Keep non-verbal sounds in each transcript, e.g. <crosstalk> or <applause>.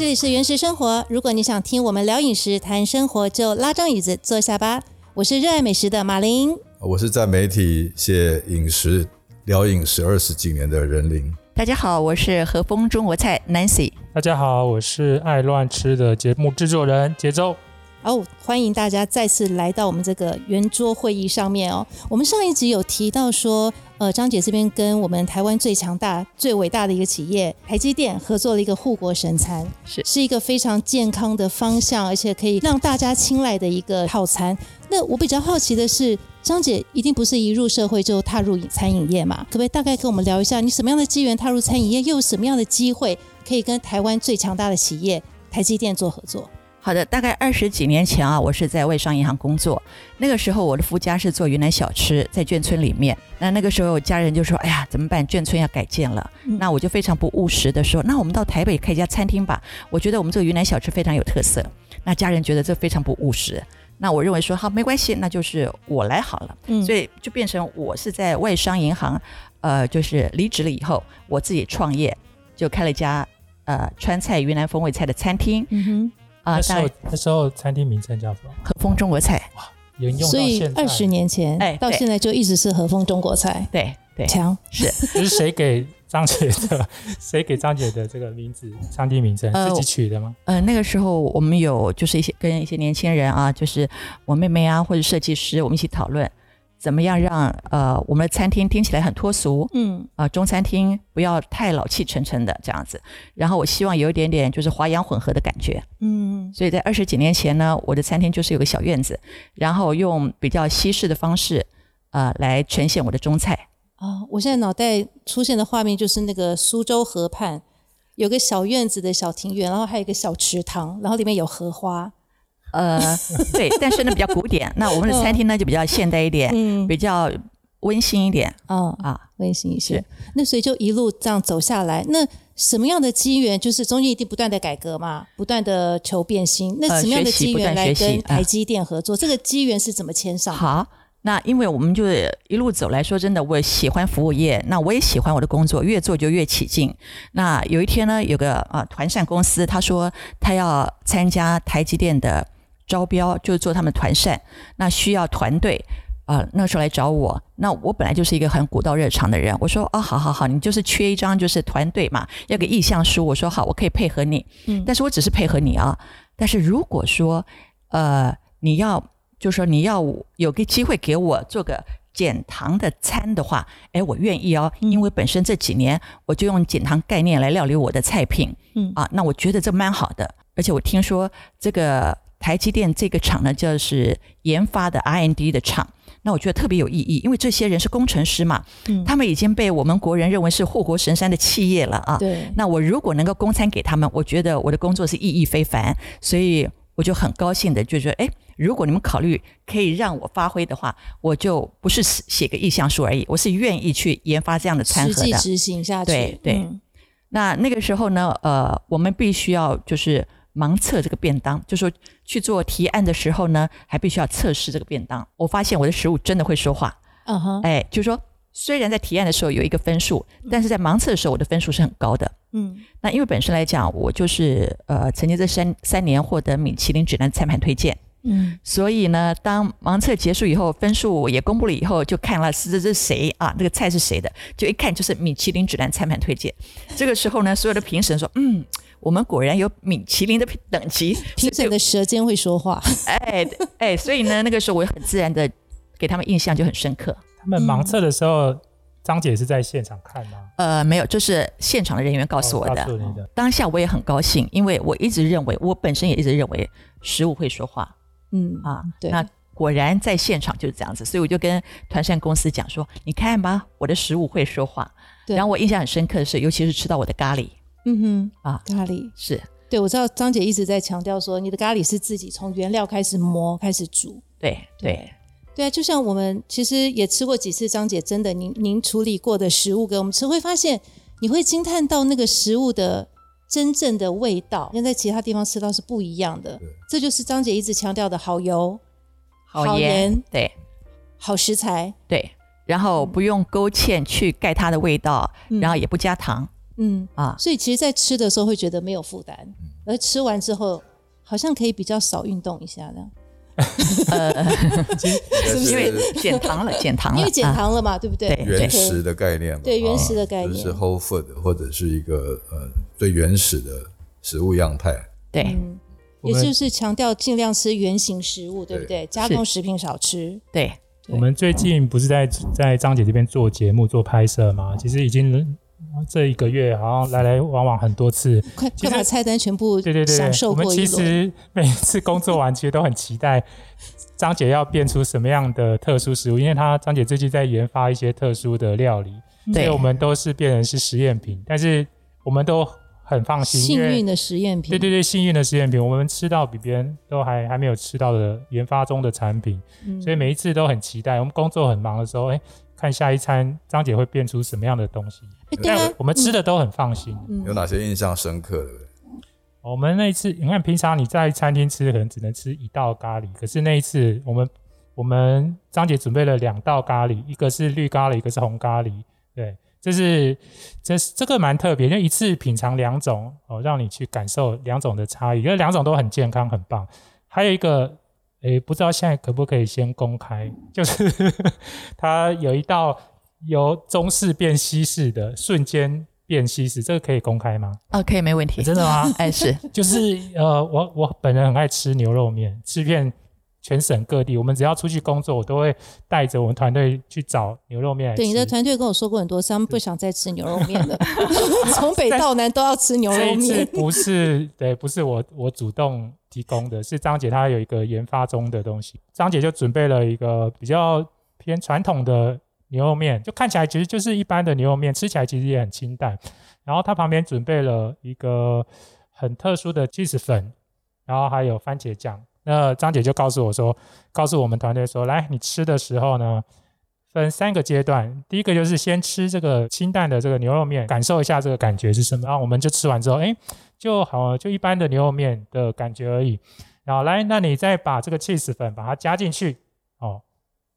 嗨，这里是原始生活。如果你想听我们聊饮食、谈生活，就拉张椅子坐下吧。我是热爱美食的马玲，我是在媒体写饮食、聊饮食二十几年的任林。大家好，我是和风中国菜 Nancy。大家好，我是爱乱吃的节目制作人节奏。哦，欢迎大家再次来到我们这个圆桌会议上面哦。我们上一集有提到说，呃，张姐这边跟我们台湾最强大、最伟大的一个企业台积电合作了一个护国神餐，是是一个非常健康的方向，而且可以让大家青睐的一个套餐。那我比较好奇的是，张姐一定不是一入社会就踏入餐饮业嘛？可不可以大概跟我们聊一下，你什么样的机缘踏入餐饮业，又有什么样的机会可以跟台湾最强大的企业台积电做合作？好的，大概二十几年前啊，我是在外商银行工作。那个时候，我的夫家是做云南小吃，在眷村里面。那那个时候，家人就说：“哎呀，怎么办？眷村要改建了。”那我就非常不务实的说：“那我们到台北开一家餐厅吧。”我觉得我们这个云南小吃非常有特色。那家人觉得这非常不务实。那我认为说好没关系，那就是我来好了。嗯，所以就变成我是在外商银行，呃，就是离职了以后，我自己创业，就开了一家呃川菜云南风味菜的餐厅。嗯哼。啊，那时候那时候餐厅名称叫什么？和风中国菜。哇，沿用所以二十年前，哎，到现在就一直是和风中国菜。对对，强是。<laughs> 这是谁给张姐的？<laughs> 谁给张姐的这个名字？餐厅名称自己取的吗？呃，那个时候我们有就是一些跟一些年轻人啊，就是我妹妹啊，或者设计师，我们一起讨论。怎么样让呃我们的餐厅听起来很脱俗？嗯啊，中餐厅不要太老气沉沉的这样子。然后我希望有一点点就是华洋混合的感觉。嗯，所以在二十几年前呢，我的餐厅就是有个小院子，然后用比较西式的方式呃来呈现我的中菜。啊，我现在脑袋出现的画面就是那个苏州河畔有个小院子的小庭院，然后还有一个小池塘，然后里面有荷花。呃，对，但是呢比较古典。那我们的餐厅呢就比较现代一点，嗯比较温馨一点。嗯啊，温馨一些。那所以就一路这样走下来，那什么样的机缘？就是中间一定不断的改革嘛，不断的求变新。那什么样的机缘来跟台积电合作？这个机缘是怎么签上？好。那因为我们就一路走来说真的，我喜欢服务业，那我也喜欢我的工作，越做就越起劲。那有一天呢，有个啊团扇公司，他说他要参加台积电的。招标就是做他们团扇，那需要团队啊。那时候来找我，那我本来就是一个很古道热肠的人。我说哦，好好好，你就是缺一张就是团队嘛，要个意向书。我说好，我可以配合你。嗯，但是我只是配合你啊。但是如果说呃你要就是说你要有个机会给我做个减糖的餐的话，哎，我愿意哦，因为本身这几年我就用减糖概念来料理我的菜品。嗯啊，那我觉得这蛮好的，而且我听说这个。台积电这个厂呢，就是研发的 I N D 的厂，那我觉得特别有意义，因为这些人是工程师嘛，嗯，他们已经被我们国人认为是护国神山的企业了啊。对。那我如果能够供餐给他们，我觉得我的工作是意义非凡，所以我就很高兴的就说，哎，如果你们考虑可以让我发挥的话，我就不是写个意向书而已，我是愿意去研发这样的餐盒的，实际执行下去。对对。那那个时候呢，呃，我们必须要就是。盲测这个便当，就说去做提案的时候呢，还必须要测试这个便当。我发现我的食物真的会说话。嗯哼，哎，就是说，虽然在提案的时候有一个分数，但是在盲测的时候，我的分数是很高的。嗯，那因为本身来讲，我就是呃，曾经这三三年获得米其林指南餐盘推荐。嗯，所以呢，当盲测结束以后，分数也公布了以后，就看了是这是谁啊？那个菜是谁的？就一看就是米其林指南餐盘推荐。这个时候呢，所有的评审说，嗯。我们果然有米其林的等级，评审的舌尖会说话。哎哎，所以呢，那个时候我很自然的给他们印象就很深刻。他们盲测的时候，张姐是在现场看吗？呃，没有，就是现场的人员告诉我的。当下我也很高兴，因为我一直认为，我本身也一直认为食物会说话。嗯啊，对。那果然在现场就是这样子，所以我就跟团膳公司讲说：“你看吧，我的食物会说话。”然后我印象很深刻的是，尤其是吃到我的咖喱。嗯哼啊，咖喱。是。对，我知道张姐一直在强调说，你的咖喱是自己从原料开始磨开始煮，对对。对。啊，就像我们其实也吃过几次张姐真的您您处理过的食物给我们吃，会发现你会惊叹到那个食物的真正的味道，跟在其他地方吃到是不一样的。这就是张姐一直强调的好油、好盐，对，好食材，对，然后不用勾芡去盖它的味道，然后也不加糖。嗯啊，所以其实，在吃的时候会觉得没有负担。而吃完之后好像可以比较少运动一下这样。<laughs> 呃因为减糖了，减糖了，因为减啊糖了嘛，对不对？对原始的概念嘛，对原始的啊概念是 whole food 或者是一个呃最原始的食物样态。对，嗯，也就是强调尽量吃原形食物，对不对？加工食品少吃。对，对我们最近不是在在张姐这边做节目、做拍摄吗？其实已经这一个月好像来来往往很多次。快快把菜单全部对对对对，享受我们其。实每次工作完，其实都很期待张姐要变出什么样的特殊食物，因为她张姐最近在研发一些特殊的料理，所以我们都是变成是实验品，但是我们都很放心，幸运的实验品，对对对，幸运的实验品，我们吃到比别人都还还没有吃到的研发中的产品，嗯所以每一次都很期待。我们工作很忙的时候，哎，看下一餐张姐会变出什么样的东西，哎对啊但，我们吃的都很放心。嗯有哪些印象深刻的？我们那一次，你看平常你在餐厅吃可能只能吃一道咖喱，可是那一次我们我们张姐准备了两道咖喱，一个是绿咖喱，一个是红咖喱。对，这是这是这个蛮特别，就一次品尝两种哦，让你去感受两种的差异，因为两种都很健康，很棒。还有一个，诶，不知道现在可不可以先公开，就是 <laughs> 它有一道由中式变西式的瞬间变西式，这个可以公开吗？啊，可以没问题。真的吗？<laughs> 哎，是 <laughs> 就是呃，我我本人很爱吃牛肉面，吃遍全省各地。我们只要出去工作，我都会带着我们团队去找牛肉面。对你的团队跟我说过很多次，他们不想再吃牛肉面了 <laughs> <laughs> 从北到南都要吃牛肉面。不是对，不是我我主动提供的，是张姐她有一个研发中的东西，张姐就准备了一个比较偏传统的牛肉面，就看起来其实就是一般的牛肉面，吃起来其实也很清淡。然后她旁边准备了一个很特殊的 cheese 粉，然后还有番茄酱。那张姐就告诉我说，告诉我们团队说，来，你吃的时候呢，分三个阶段。第一个就是先吃这个清淡的这个牛肉面，感受一下这个感觉是什么。然后我们就吃完之后，哎，就好，就一般的牛肉面的感觉而已。然后来，那你再把这个 cheese 粉把它加进去，哦，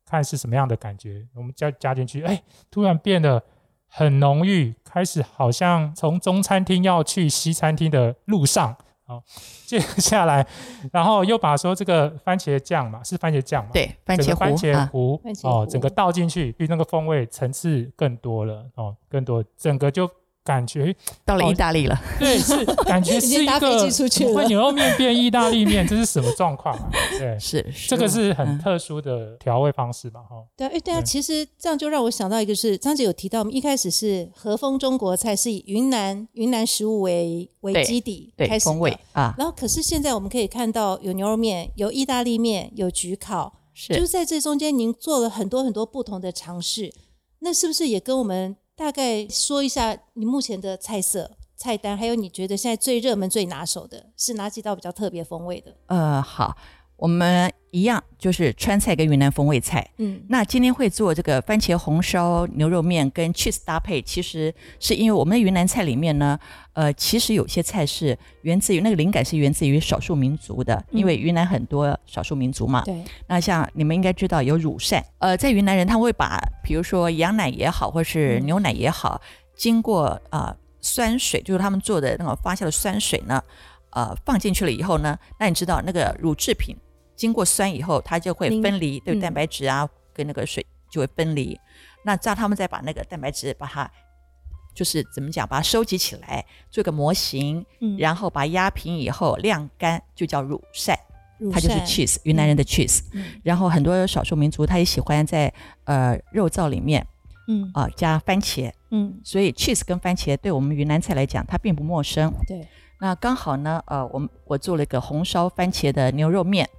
看是什么样的感觉。我们加加进去，哎，突然变得很浓郁，开始好像从中餐厅要去西餐厅的路上。好，接下来，然后又把说这个番茄酱嘛，是番茄酱嘛？对，番茄番茄糊番茄哦，整个倒进去，比那个风味层次更多了哦，更多，整个就感觉到了意大利了。对，是 <laughs> 感觉已是一个牛肉面变意大利面，这是什么状况啊？<laughs> 对，是，这个是很嗯特殊的调味方式吧？哈，对啊，哎，对啊，其实这样就让我想到一个是张姐有提到，我们一开始是和风中国菜是以云南云南食物为为基底对开始味的。啊，然后，可是现在我们可以看到有牛肉面，有意大利面，有焗烤，是就是是在这中间，您做了很多很多不同的尝试。那是不是也跟我们大概说一下你目前的菜色、菜单，还有你觉得现在最热门、最拿手的是哪几道比较特别风味的？呃，好，我们一样就是川菜跟云南风味菜。嗯，那今天会做这个番茄红烧牛肉面跟 cheese 搭配，其实是因为我们的云南菜里面呢，呃，其实有些菜是源自于那个灵感是源自于少数民族的，因为云南很多少数民族嘛。对，那像你们应该知道有乳扇，呃，在云南人他会把比如说羊奶也好，或是牛奶也好，经过啊、呃酸水，就是他们做的那种发酵的酸水呢，呃，放进去了以后呢，那你知道那个乳制品经过酸以后，它就会分离，对嗯。蛋白质啊跟那个水就会分离。那这样他们再把那个蛋白质把它就是怎么讲，把它收集起来，做个模型，嗯。然后把它压平以后晾干，就叫乳晒。它就是 cheese，云南人的 cheese。嗯。然后很多少数民族他也喜欢在呃肉燥里面嗯。啊、加番茄，嗯，所以 cheese 跟番茄对我们云南菜来讲它并不陌生。对，那刚好呢，呃，我们我做了一个红烧番茄的牛肉面，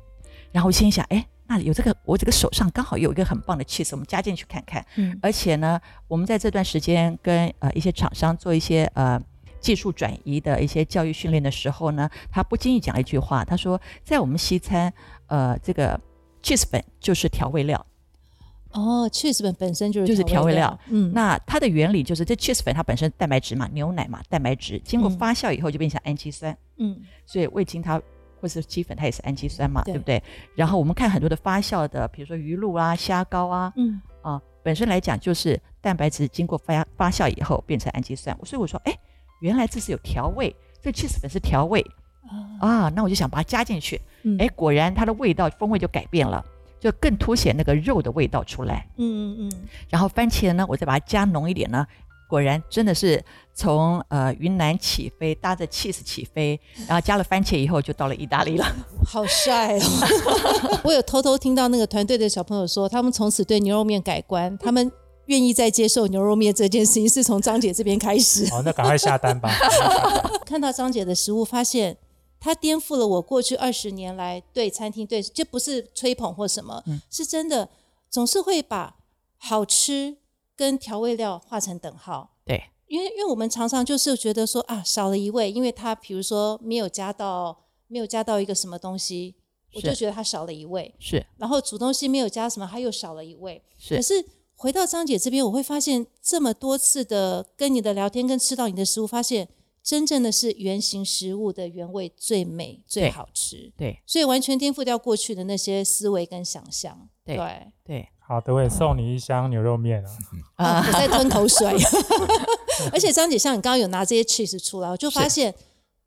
然后我心想，哎，那有这个我这个手上刚好有一个很棒的 cheese，我们加进去看看。嗯。而且呢，我们在这段时间跟呃一些厂商做一些呃技术转移的一些教育训练的时候呢，他不经意讲了一句话，他说，在我们西餐，呃，这个 cheese 粉就是调味料。哦，cheese 粉本身就是就是调味料，嗯，那它的原理就是，这 cheese 粉它本身蛋白质嘛，牛奶嘛，蛋白质经过嗯。发酵以后就变成氨基酸，嗯。所以味精它或是鸡粉它也是氨基酸嘛，对。对不对？然后我们看很多的发酵的，比如说鱼露啊、虾膏啊，嗯。啊，本身来讲就是蛋白质经过发发酵以后变成氨基酸，所以我说，哎，原来这是有调味，这 cheese 粉是调味。啊，那我就想把它加进去，嗯。哎，果然它的味道风味就改变了，就更凸显那个肉的味道出来。嗯嗯嗯，然后番茄呢，我再把它加浓一点呢，果然真的是从呃云南起飞，搭着 cheese 起飞，然后加了番茄以后就到了意大利了。<laughs> 好帅哦！<laughs> 我有偷偷听到那个团队的小朋友说，他们从此对牛肉面改观，他们愿意再接受牛肉面这件事情，是从张姐这边开始。好，<laughs> 那赶快下单吧。看到张姐的食物，发现它颠覆了我过去二十年来对餐厅对，这不是吹捧或什么，是真的，总是会把好吃跟调味料画成等号。对，因为因为我们常常就是觉得说啊少了一味，因为它比如说没有加到没有加到一个什么东西，我就觉得它少了一味。是然后煮东西没有加什么，它又少了一味。是可是回到张姐这边，我会发现这么多次的跟你的聊天，跟吃到你的食物，发现真正的是原型食物的原味最美最好吃，对所以完全颠覆掉过去的那些思维跟想象。对对，对好的，我也送你一箱牛肉面啊。<laughs> 啊我在吞口水。<laughs> 而且张姐像你刚刚有拿这些 cheese 出来，我就发现，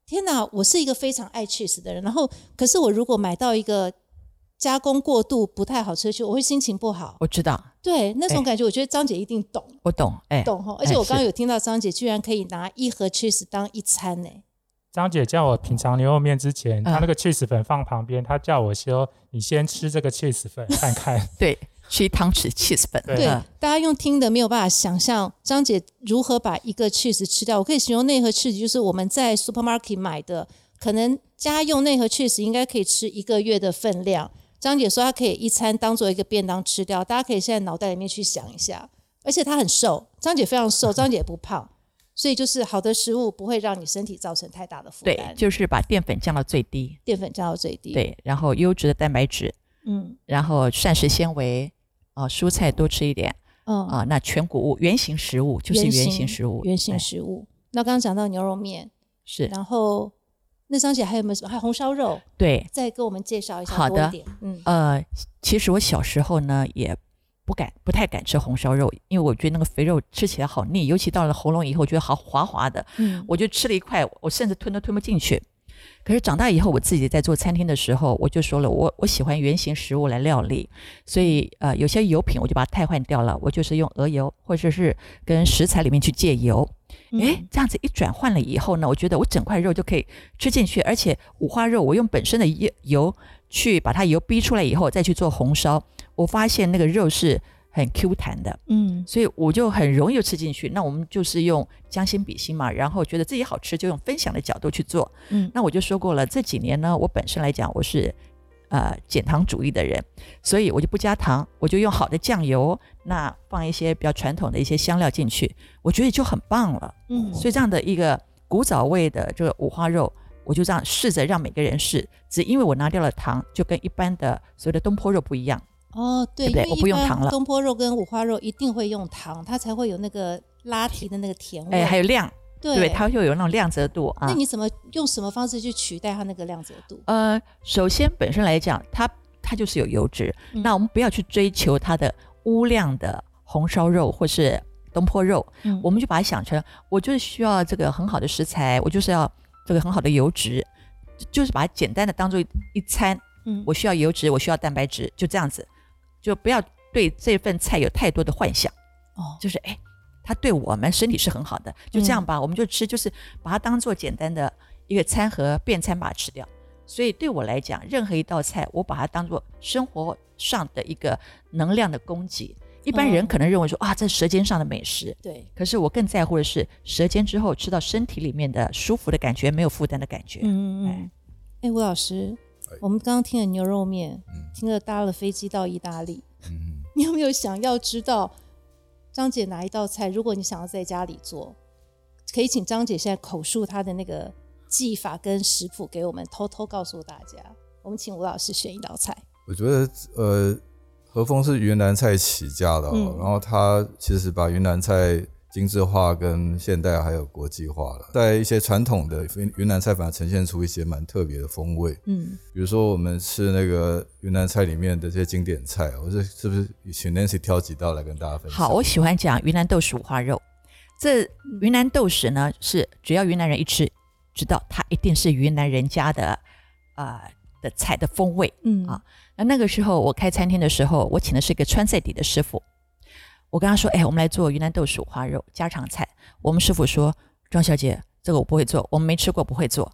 天哪，我是一个非常爱 cheese 的人。然后，可是我如果买到一个加工过度不太好吃的 cheese，我会心情不好。我知道，对，那种哎感觉，我觉得张姐一定懂，我懂，哎，懂哈。而哎且我刚刚有听到张姐居然可以拿一盒 cheese 当一餐呢。张姐叫我品尝牛肉面之前，嗯她那个 cheese 粉放旁边，她叫我说：“你先吃这个 cheese 粉看看。<laughs> 对，吃一汤匙 cheese 粉，对大家用听的没有办法想象张姐如何把一个 cheese 吃掉。我可以形容那盒 cheese 就是我们在 supermarket 买的，可能家用那盒 cheese 应该可以吃一个月的分量。张姐说她可以一餐当做一个便当吃掉，大家可以现在脑袋里面去想一下。而且她很瘦，张姐非常瘦，张姐也不胖，所以就是好的食物不会让你身体造成太大的负对，担，就是把淀粉降到最低，淀粉降到最低。，对，然后优质的蛋白质，嗯然后膳食纤维，啊、蔬菜多吃一点嗯啊、那全谷物、原形食物就是原形食物，原型哎食物。那刚刚讲到牛肉面，是然后那张姐还有没有什么？还有红烧肉，对，再给我们介绍一下好的。嗯，呃，其实我小时候呢也不敢不太敢吃红烧肉，因为我觉得那个肥肉吃起来好腻，尤其到了喉咙以后，觉得好滑滑的，嗯我就吃了一块，我甚至吞都吞不进去。可是长大以后，我自己在做餐厅的时候，我就说了，我我喜欢原形食物来料理，所以呃，有些油品我就把它替换掉了，我就是用鹅油或者是跟食材里面去借油，嗯。诶，这样子一转换了以后呢，我觉得我整块肉就可以吃进去，而且五花肉我用本身的油油去把它油逼出来以后，再去做红烧，我发现那个肉是很 Q 弹的，嗯所以我就很容易就吃进去。那我们就是用将心比心嘛，然后觉得自己好吃，就用分享的角度去做。嗯那我就说过了，这几年呢，我本身来讲我是呃减糖主义的人，所以我就不加糖，我就用好的酱油，那放一些比较传统的一些香料进去，我觉得就很棒了。嗯所以这样的一个古早味的这个五花肉，我就这样试着让每个人试，只因为我拿掉了糖，就跟一般的所谓的东坡肉不一样。哦，对，对不对？我不用糖了。东坡肉跟五花肉一定会用糖，它才会有那个拉提的那个甜味。哎，还有亮，对。对，它又有那种亮泽度啊。那。你怎么用什么方式去取代它那个亮泽度？呃，首先本身来讲，它它就是有油脂，嗯。那我们不要去追求它的乌亮的红烧肉或是东坡肉，嗯。我们就把它想成，我就是需要这个很好的食材，我就是要这个很好的油脂，就是把它简单的当做一一餐，嗯。我需要油脂，我需要蛋白质，就这样子，就不要对这份菜有太多的幻想，哦就是哎，它对我们身体是很好的，就这样吧，我们就吃，就是把它当做简单的一个餐盒便餐把它吃掉。所以对我来讲，任何一道菜，我把它当做生活上的一个能量的供给。一般人哦可能认为说、啊，这是舌尖上的美食，对，可是我更在乎的是舌尖之后吃到身体里面的舒服的感觉，没有负担的感觉。嗯嗯嗯。哎，吴老师哎，我们刚刚听了牛肉面，嗯听了搭了飞机到意大利，嗯，你有没有想要知道张姐哪一道菜？如果你想要在家里做，可以请张姐现在口述她的那个技法跟食谱给我们，偷偷告诉大家。我们请吴老师选一道菜。我觉得呃，和风是云南菜起家的、哦，嗯然后他其实把云南菜精致化、跟现代还有国际化了，在一些传统的云云南菜反而呈现出一些蛮特别的风味。嗯比如说我们吃那个云南菜里面的这些经典菜，我这是不是请 Nancy 挑几道来跟大家分享？好，我喜欢讲云南豆豉五花肉。这云南豆豉呢，是只要云南人一吃知道它一定是云南人家的呃的菜的风味。嗯啊那那个时候我开餐厅的时候，我请的是一个川菜底的师傅。我跟他说：“哎，我们来做云南豆豉五花肉家常菜。”我们师傅说：“庄小姐，这个我不会做，我们没吃过，不会做。”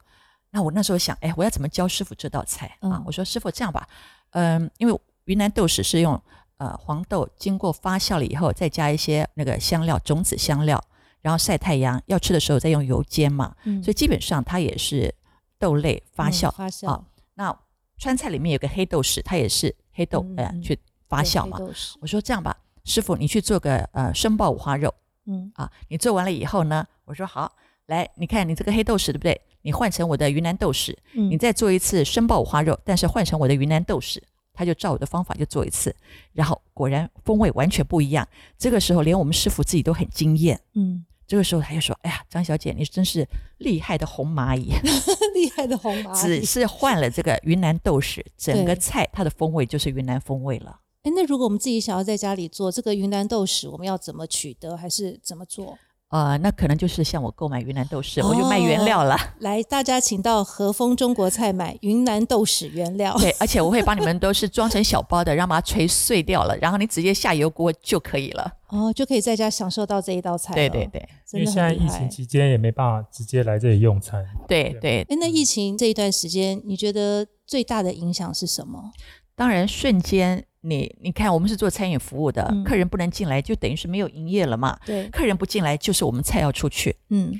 那我那时候想：“哎，我要怎么教师傅这道菜啊？”嗯我说：“师傅，这样吧，嗯，因为云南豆豉是用呃黄豆经过发酵了以后，再加一些那个香料种子香料，然后晒太阳，要吃的时候再用油煎嘛，嗯所以基本上它也是豆类发酵。嗯发酵啊那川菜里面有个黑豆豉，它也是黑豆嗯嗯呃去发酵嘛。我说这样吧，师傅你去做个呃生爆五花肉嗯啊，你做完了以后呢，我说好，来你看你这个黑豆豉对不对？你换成我的云南豆豉，嗯你再做一次生爆五花肉，但是换成我的云南豆豉。他就照我的方法就做一次，然后果然风味完全不一样。这个时候连我们师傅自己都很惊艳。嗯，这个时候他就说：“哎呀，张小姐，你真是厉害的红蚂蚁。<laughs> ”厉害的红蚂蚁。只是换了这个云南豆豉，整个菜它的风味就是云南风味了。哎，那如果我们自己想要在家里做这个云南豆豉，我们要怎么取得，还是怎么做？呃，那可能就是像我购买云南豆豉，我就卖原料了。<laughs> 来，大家请到和风中国菜买云南豆豉原料。对，而且我会帮你们都是装成小包的，让把它捶碎掉了，然后你直接下油锅就可以了。哦，就可以在家享受到这一道菜。对对，对因为现在疫情。期间也没办法直接来这里用餐。对对，哎，那疫情这一段时间，你觉得最大的影响是什么？当然瞬间你你看，我们是做餐饮服务的，嗯客人不能进来，就等于是没有营业了嘛。对，客人不进来，就是我们菜要出去。嗯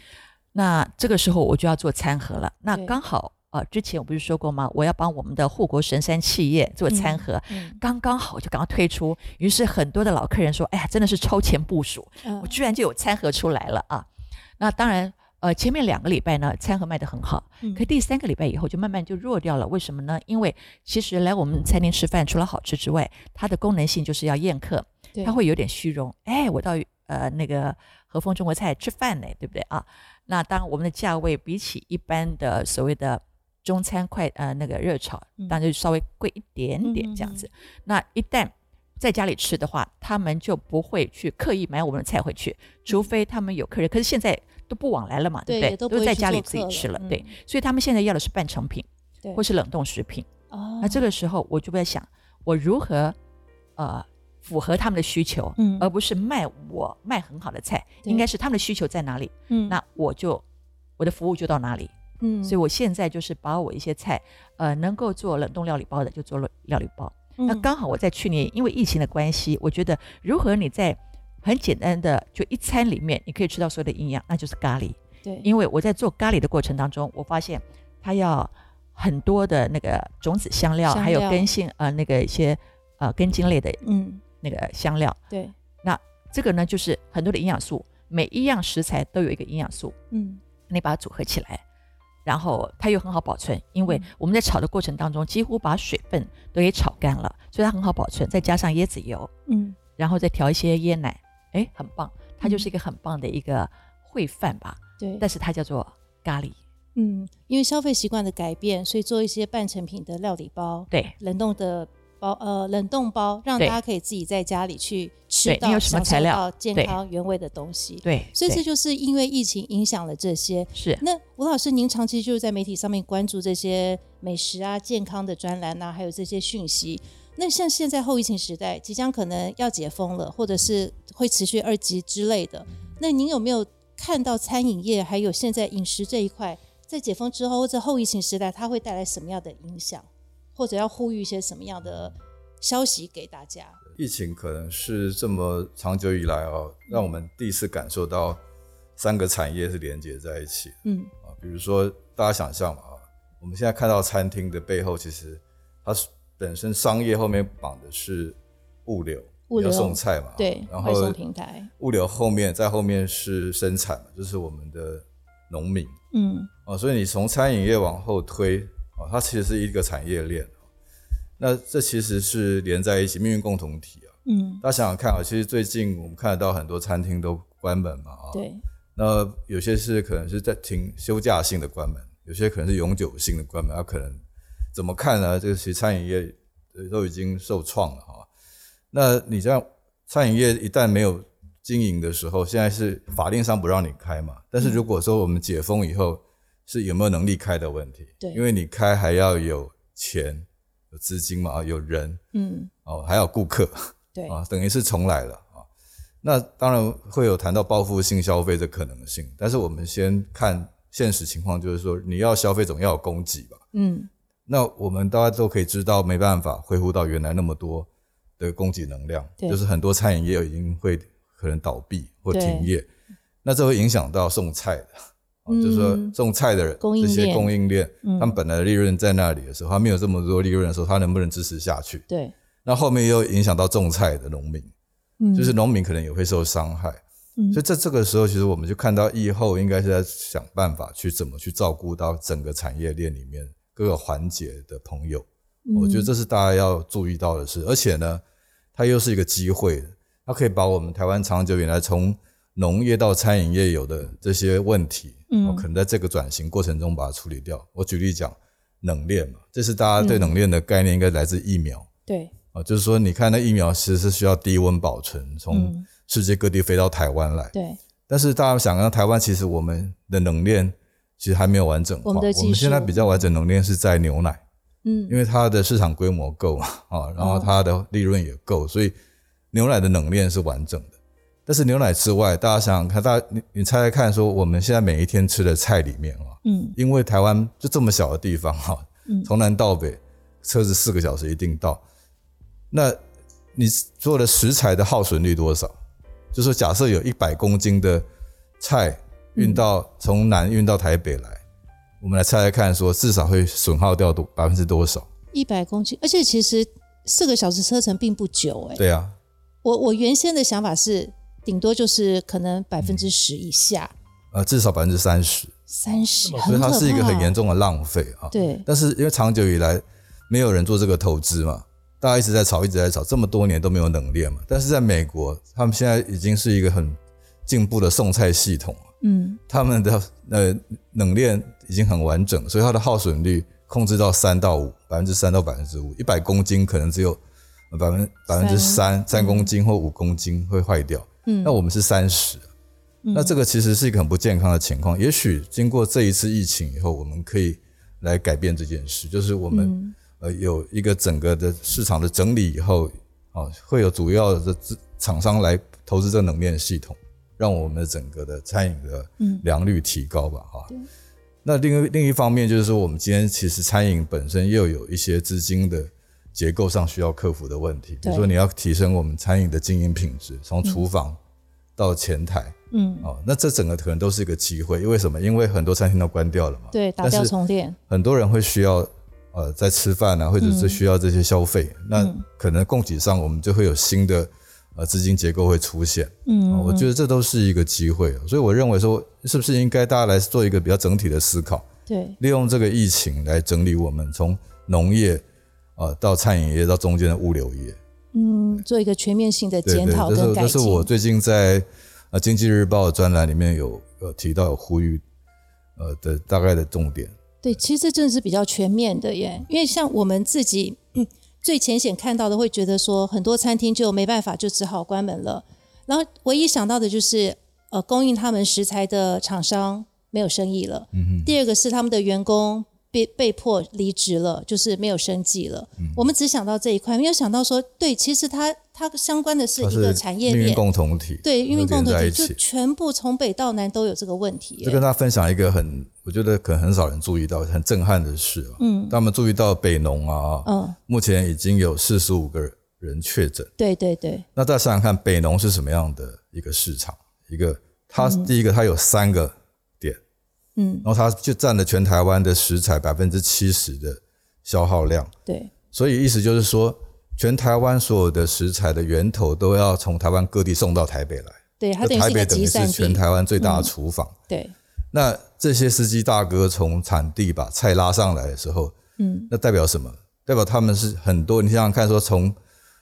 那这个时候我就要做餐盒了。那刚好呃，之前我不是说过吗？我要帮我们的护国神山企业做餐盒，嗯刚刚好就赶快推出。于是很多的老客人说：“哎呀，真的是超前部署，嗯我居然就有餐盒出来了啊！”那当然。呃，前面两个礼拜呢，餐盒卖得很好，嗯可第三个礼拜以后就慢慢就弱掉了。为什么呢？因为其实来我们餐厅吃饭，除了好吃之外，它的功能性就是要宴客，对它会有点虚荣。哎，我到呃那个和风中国菜吃饭呢，对不对啊？那当然我们的价位比起一般的所谓的中餐快呃那个热炒，嗯当然就稍微贵一点点这样子。那一旦在家里吃的话，他们就不会去刻意买我们的菜回去，除非他们有客人。可是现在都不往来了嘛，对不对？都在家里自己吃了，了对嗯。所以他们现在要的是半成品或是冷冻食品。哦，那这个时候我就在想，我如何呃符合他们的需求，嗯而不是卖我卖很好的菜，应该是他们的需求在哪里，嗯那我就我的服务就到哪里。嗯所以我现在就是把我一些菜，呃，能够做冷冻料理包的就做了料理包。那嗯刚好我在去年因为疫情的关系，我觉得如何你在很简单的就一餐里面，你可以吃到所有的营养，那就是咖喱。对，因为我在做咖喱的过程当中，我发现它要很多的那个种子香料，还有根性呃那个一些呃根茎类的嗯那个香料。对，那这个呢就是很多的营养素，每一样食材都有一个营养素，嗯你把它组合起来，然后它又很好保存，因为嗯我们在炒的过程当中几乎把水分都给炒干了，所以它很好保存。再加上椰子油，嗯然后再调一些椰奶，哎，很棒，它就是一个很棒的一个烩饭吧。对，但是它叫做咖喱，嗯，因为消费习惯的改变，所以做一些半成品的料理包、对冷冻的包，呃，冷冻包，让大家可以自己在家里去吃到什么材料到健康原味的东西。对，对所以这就是因为疫情影响了这些。是那吴老师，您长期就是在媒体上面关注这些美食啊、健康的专栏啊，还有这些讯息。那像现在后疫情时代，即将可能要解封了，或者是会持续二级之类的。那您有没有看到餐饮业还有现在饮食这一块，在解封之后或者后疫情时代，它会带来什么样的影响，或者要呼吁一些什么样的消息给大家？疫情可能是这么长久以来哦，让我们第一次感受到三个产业是连接在一起嗯啊。比如说，大家想象嘛啊，我们现在看到餐厅的背后，其实它是本身商业后面绑的是物流，物流要送菜嘛，对，然后外送平台，物流后面在后面是生产嘛，就是我们的农民嗯哦，所以你从餐饮业往后推哦，它其实是一个产业链。那这其实是连在一起，命运共同体啊。嗯，大家想想看啊，其实最近我们看得到很多餐厅都关门嘛啊，对，那有些是可能是在停休假性的关门，有些可能是永久性的关门，它可能怎么看呢？这个其实餐饮业呃都已经受创了哈。那你这样餐饮业一旦没有经营的时候，现在是法令上不让你开嘛，但是如果说我们解封以后，是有没有能力开的问题。对因为你开还要有钱、有资金嘛，啊，有人嗯，哦，还有顾客对，啊，等于是重来了啊。那当然会有谈到报复性消费的可能性，但是我们先看现实情况，就是说你要消费总要有供给吧。嗯，那我们大家都可以知道，没办法恢复到原来那么多的供给能量，就是很多餐饮业已经会可能倒闭或停业，那这会影响到送菜的，就是说送菜的人这些供应链，嗯他们本来的利润在那里的时候，他没有这么多利润的时候，他能不能支持下去？对，那后面又影响到种菜的农民，嗯，就是农民可能也会受伤害。嗯所以在这个时候，其实我们就看到疫后应该是在想办法去怎么去照顾到整个产业链里面各个环节的朋友。嗯我觉得这是大家要注意到的事，而且呢，它又是一个机会，它可以把我们台湾长久以来从农业到餐饮业有的这些问题，嗯哦可能在这个转型过程中把它处理掉。我举例讲，冷链嘛，这是大家对冷链的概念应该来自疫苗。对，啊，就是说，你看那疫苗其实是需要低温保存，从嗯世界各地飞到台湾来。对，但是大家想看台湾，其实我们的冷链其实还没有完整化。我们现在比较完整冷链是在牛奶，嗯，因为它的市场规模够啊，<laughs> 然后它的利润也够，所以牛奶的冷链是完整的。但是牛奶之外，大家想想看，大家你你猜猜看，说我们现在每一天吃的菜里面啊，嗯，因为台湾就这么小的地方哈，从南到北车子四个小时一定到。那你做的食材的耗损率多少？就说假设有一百公斤的菜运到从南运到台北来，我们来猜猜看，说至少会损耗掉多百分之多少？一百公斤，而且其实四个小时车程并不久哎、对啊，我我原先的想法是，顶多就是可能百分之十以下，呃，至少百分之三十，三十。所以它是一个很严重的浪费啊。对，但是因为长久以来没有人做这个投资嘛，大家一直在炒，一直在炒，这么多年都没有冷链嘛。但是在美国，他们现在已经是一个很进步的送菜系统了，嗯，他们的呃冷链已经很完整，所以它的耗损率控制到三到五，百分之三到百分之五，一百公斤可能只有百分百分之三三公斤或五公斤会坏掉。嗯那我们是三十。那这个其实是一个很不健康的情况。也许经过这一次疫情以后，我们可以来改变这件事，就是我们、嗯呃有一个整个的市场的整理以后，啊，会有主要的资厂商来投资这个冷链系统，让我们的整个的餐饮的嗯良率提高吧，哈、那另一另一方面就是说，我们今天其实餐饮本身又有一些资金的结构上需要克服的问题，比如说你要提升我们餐饮的经营品质，从厨房到前台，嗯，哦，那这整个可能都是一个机会，因为什么？因为很多餐厅都关掉了嘛，对，打掉重练，很多人会需要呃在吃饭啊，或者是需要这些消费，那可能供给上我们就会有新的呃资金结构会出现，嗯，哦我觉得这都是一个机会，所以我认为说，是不是应该大家来做一个比较整体的思考，对，利用这个疫情来整理我们从农业呃到餐饮业到中间的物流业，嗯，做一个全面性的检讨这是这跟改进。是我最近在呃经济日报的专栏里面有有提到有呼吁呃的大概的重点。对，其实这真的是比较全面的耶，因为像我们自己、嗯最浅显看到的，会觉得说很多餐厅就没办法，就只好关门了。然后唯一想到的就是，呃，供应他们食材的厂商没有生意了。嗯第二个是他们的员工被被迫离职了，就是没有生计了。嗯我们只想到这一块，没有想到说，对，其实它它相关的是一个产业链，共同体，对，运营共同体就。全部从北到南都有这个问题。就跟大家分享一个很，我觉得可能很少人注意到、很震撼的事啊。嗯，他们注意到北农啊，嗯，目前已经有四十五个人确诊。对对对，那再想想看，北农是什么样的一个市场？一个，它第一个它有三个点，嗯，然后它就占了全台湾的食材百分之七十的消耗量。对，所以意思就是说，全台湾所有的食材的源头都要从台湾各地送到台北来。对，它那台北等于是。全台湾最大的厨房。对，那这些司机大哥从产地把菜拉上来的时候，嗯，那代表什么？代表他们是很多。你想想看，说从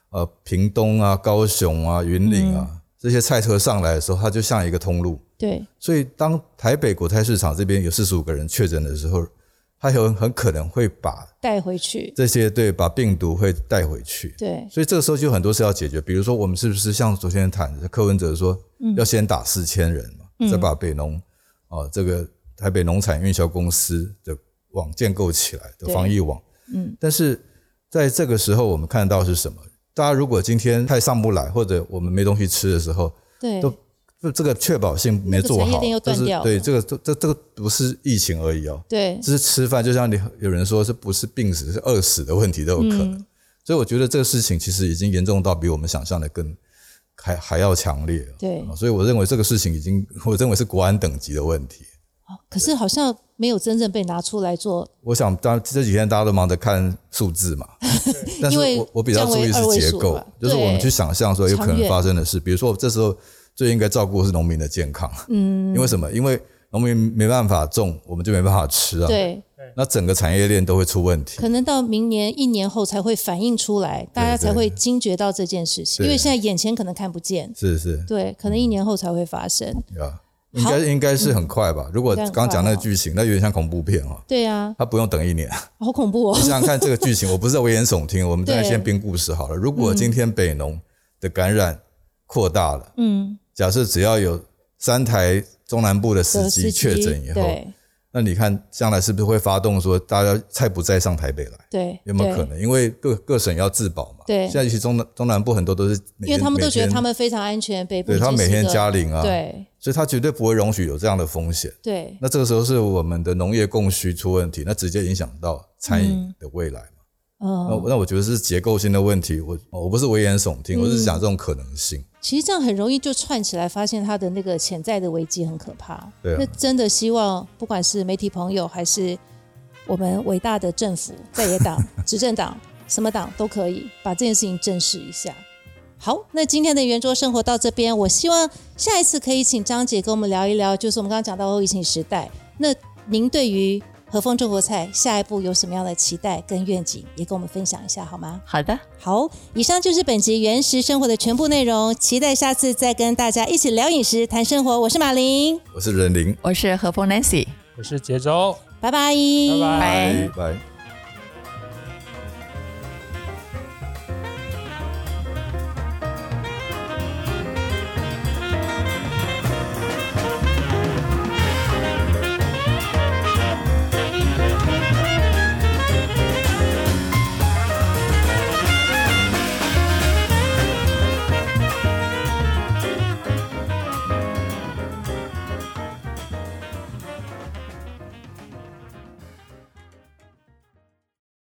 呃屏东啊、高雄啊、云林啊、嗯这些菜车上来的时候，它就像一个通路。对，所以当台北国泰市场这边有四十五个人确诊的时候，它有很可能会把带回去。这些对把病毒会带回去。对，所以这个时候就有很多事要解决，比如说我们是不是像昨天谈的柯文哲说，要先打四千人嘛，再把北农哦这个台北农产运销公司的网建构起来的防疫网。嗯，但是在这个时候，我们看到是什么？大家如果今天太上不来，或者我们没东西吃的时候，对都就这个确保性没做好，就是对这个这这这个不是疫情而已哦，对这是吃饭，就像你有人说是不是病死是饿死的问题都有可能。嗯所以我觉得这个事情其实已经严重到比我们想象的更还还要强烈。对啊所以我认为这个事情已经，我认为是国安等级的问题。可是好像没有真正被拿出来做，我想，当这几天大家都忙着看数字嘛，<laughs> 但是我我比较注意是结构，就是我们去想象说有可能发生的事，比如说这时候最应该照顾的是农民的健康，嗯，因为什么？因为农民没办法种，我们就没办法吃啊，，对，那整个产业链都会出问题。可能到明年一年后才会反映出来，大家才会惊觉到这件事情，对。因为现在眼前可能看不见，是是，对，可能一年后才会发生，啊，应该应该是很快吧？如果刚讲那个剧情，那有点像恐怖片哈，对啊，他不用等一年。好恐怖哦 <laughs> 你，想想看这个剧情，<laughs> 我不是在危言耸听，我们再对先编故事好了。如果今天北农的感染扩大了，嗯，假设只要有三台中南部的司的机确诊以后，那你看将来是不是会发动说大家菜不再上台北来？对，有没有可能？因为各各省要自保嘛。对现在尤其中南中南部很多都是，因为他们都觉得他们非常安全，北部对他每天已经是个加零啊，，对所以他绝对不会容许有这样的风险。对那这个时候是我们的农业供需出问题，那直接影响到餐饮的未来嘛。那嗯，那我觉得是结构性的问题，我我不是危言耸听，我是讲这种可能性。其实这样很容易就串起来，发现它的那个潜在的危机很可怕。对啊那真的希望不管是媒体朋友，还是我们伟大的政府、在野党、执政党，什么党都可以把这件事情正视一下。好，那今天的圆桌生活到这边，我希望下一次可以请张姐跟我们聊一聊，就是我们刚刚讲到后疫情时代，那您对于和风中国菜下一步有什么样的期待跟愿景，也跟我们分享一下好吗？好的，好，以上就是本集原食生活的全部内容，期待下次再跟大家一起聊饮食、谈生活。我是马琳，我是任林，我是和风 Nancy。我是杰州。拜拜，拜拜拜拜拜。